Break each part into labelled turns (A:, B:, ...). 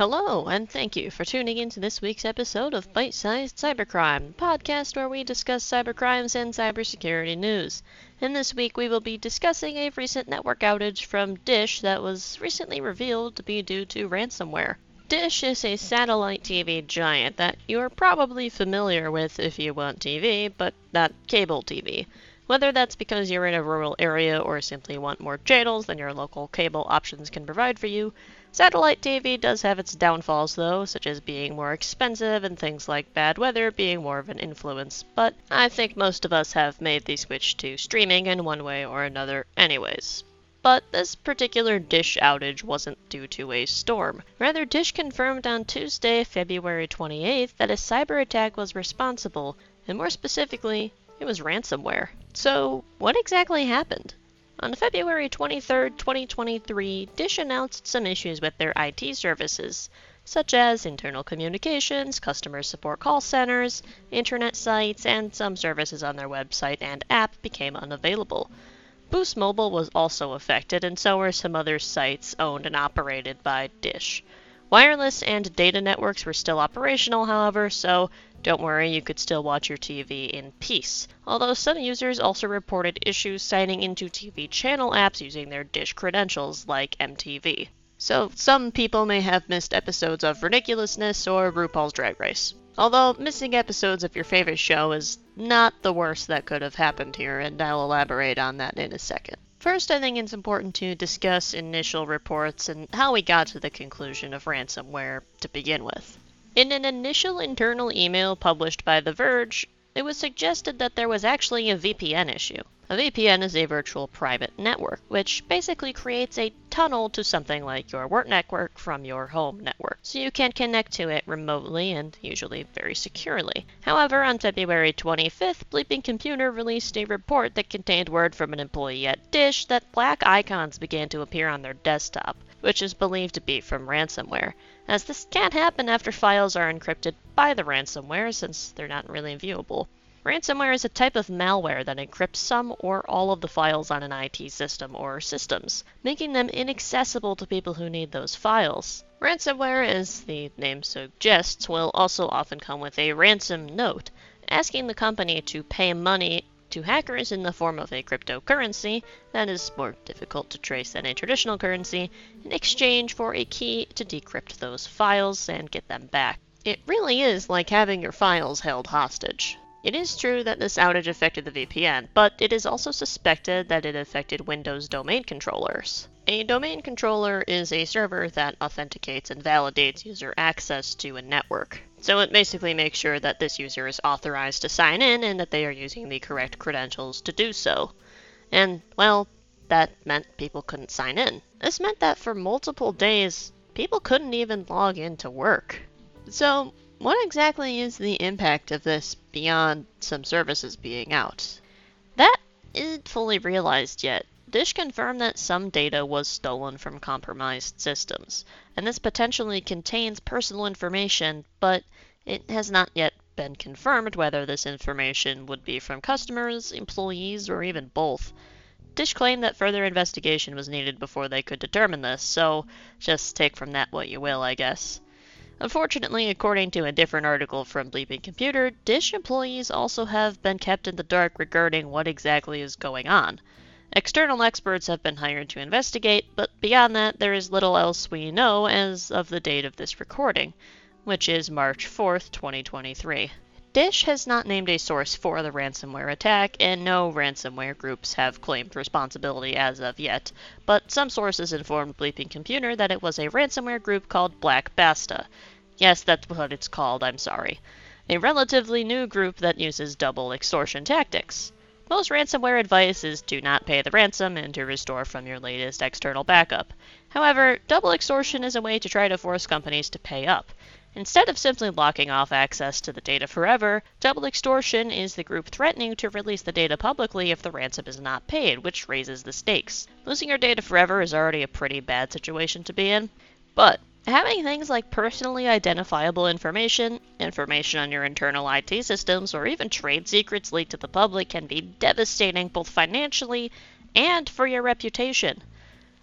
A: Hello, and thank you for tuning in to this week's episode of Bite Sized Cybercrime, the podcast where we discuss cybercrimes and cybersecurity news. And this week we will be discussing a recent network outage from Dish that was recently revealed to be due to ransomware. Dish is a satellite TV giant that you are probably familiar with if you want TV, but not cable TV. Whether that's because you're in a rural area or simply want more channels than your local cable options can provide for you, satellite TV does have its downfalls though, such as being more expensive and things like bad weather being more of an influence, but I think most of us have made the switch to streaming in one way or another anyways. But this particular Dish outage wasn't due to a storm. Rather, Dish confirmed on Tuesday, February 28th, that a cyber attack was responsible, and more specifically, it was ransomware. So, what exactly happened? On February 23, 2023, Dish announced some issues with their IT services, such as internal communications, customer support call centers, internet sites, and some services on their website and app became unavailable. Boost Mobile was also affected, and so were some other sites owned and operated by Dish. Wireless and data networks were still operational, however, so don't worry, you could still watch your TV in peace. Although some users also reported issues signing into TV channel apps using their Dish credentials, like MTV. So some people may have missed episodes of Ridiculousness or RuPaul's Drag Race. Although missing episodes of your favorite show is not the worst that could have happened here, and I'll elaborate on that in a second. First, I think it's important to discuss initial reports and how we got to the conclusion of ransomware to begin with. In an initial internal email published by The Verge, it was suggested that there was actually a VPN issue. A VPN is a virtual private network, which basically creates a tunnel to something like your work network from your home network, so you can connect to it remotely and usually very securely. However, on February 25th, Bleeping Computer released a report that contained word from an employee at Dish that black icons began to appear on their desktop, which is believed to be from ransomware as this can't happen after files are encrypted by the ransomware since they're not really viewable. Ransomware is a type of malware that encrypts some or all of the files on an IT system or systems, making them inaccessible to people who need those files. Ransomware, as the name suggests, will also often come with a ransom note, asking the company to pay money to hackers in the form of a cryptocurrency that is more difficult to trace than a traditional currency in exchange for a key to decrypt those files and get them back. It really is like having your files held hostage. It is true that this outage affected the VPN, but it is also suspected that it affected Windows domain controllers. A domain controller is a server that authenticates and validates user access to a network. So it basically makes sure that this user is authorized to sign in and that they are using the correct credentials to do so. And, well, that meant people couldn't sign in. This meant that for multiple days, people couldn't even log in to work. So, what exactly is the impact of this beyond some services being out? That isn't fully realized yet. Dish confirmed that some data was stolen from compromised systems, and this potentially contains personal information, but it has not yet been confirmed whether this information would be from customers, employees, or even both. Dish claimed that further investigation was needed before they could determine this, so just take from that what you will, I guess. Unfortunately, according to a different article from Bleeping Computer, Dish employees also have been kept in the dark regarding what exactly is going on. External experts have been hired to investigate, but beyond that, there is little else we know as of the date of this recording, which is March 4th, 2023. Dish has not named a source for the ransomware attack, and no ransomware groups have claimed responsibility as of yet, but some sources informed Bleeping Computer that it was a ransomware group called Black Basta, Yes, that's what it's called, I'm sorry. A relatively new group that uses double extortion tactics. Most ransomware advice is to not pay the ransom and to restore from your latest external backup. However, double extortion is a way to try to force companies to pay up. Instead of simply locking off access to the data forever, double extortion is the group threatening to release the data publicly if the ransom is not paid, which raises the stakes. Losing your data forever is already a pretty bad situation to be in. But Having things like personally identifiable information, information on your internal IT systems, or even trade secrets leaked to the public can be devastating both financially and for your reputation.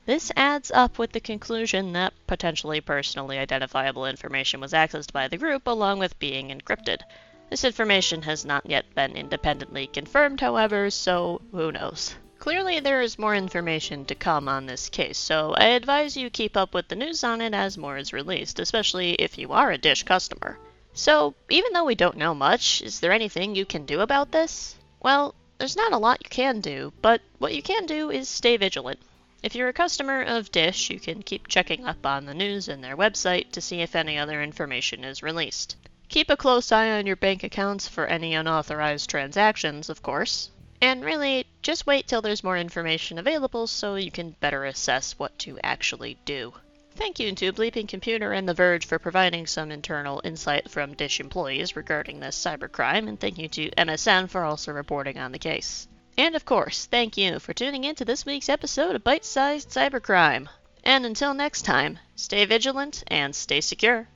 A: This adds up with the conclusion that potentially personally identifiable information was accessed by the group along with being encrypted. This information has not yet been independently confirmed, however, so who knows. Clearly, there is more information to come on this case, so I advise you keep up with the news on it as more is released, especially if you are a Dish customer. So, even though we don't know much, is there anything you can do about this? Well, there's not a lot you can do, but what you can do is stay vigilant. If you're a customer of Dish, you can keep checking up on the news and their website to see if any other information is released. Keep a close eye on your bank accounts for any unauthorized transactions, of course. And really, just wait till there's more information available so you can better assess what to actually do. Thank you to Bleeping Computer and The Verge for providing some internal insight from Dish employees regarding this cybercrime, and thank you to MSN for also reporting on the case. And of course, thank you for tuning in to this week's episode of Bite Sized Cybercrime. And until next time, stay vigilant and stay secure.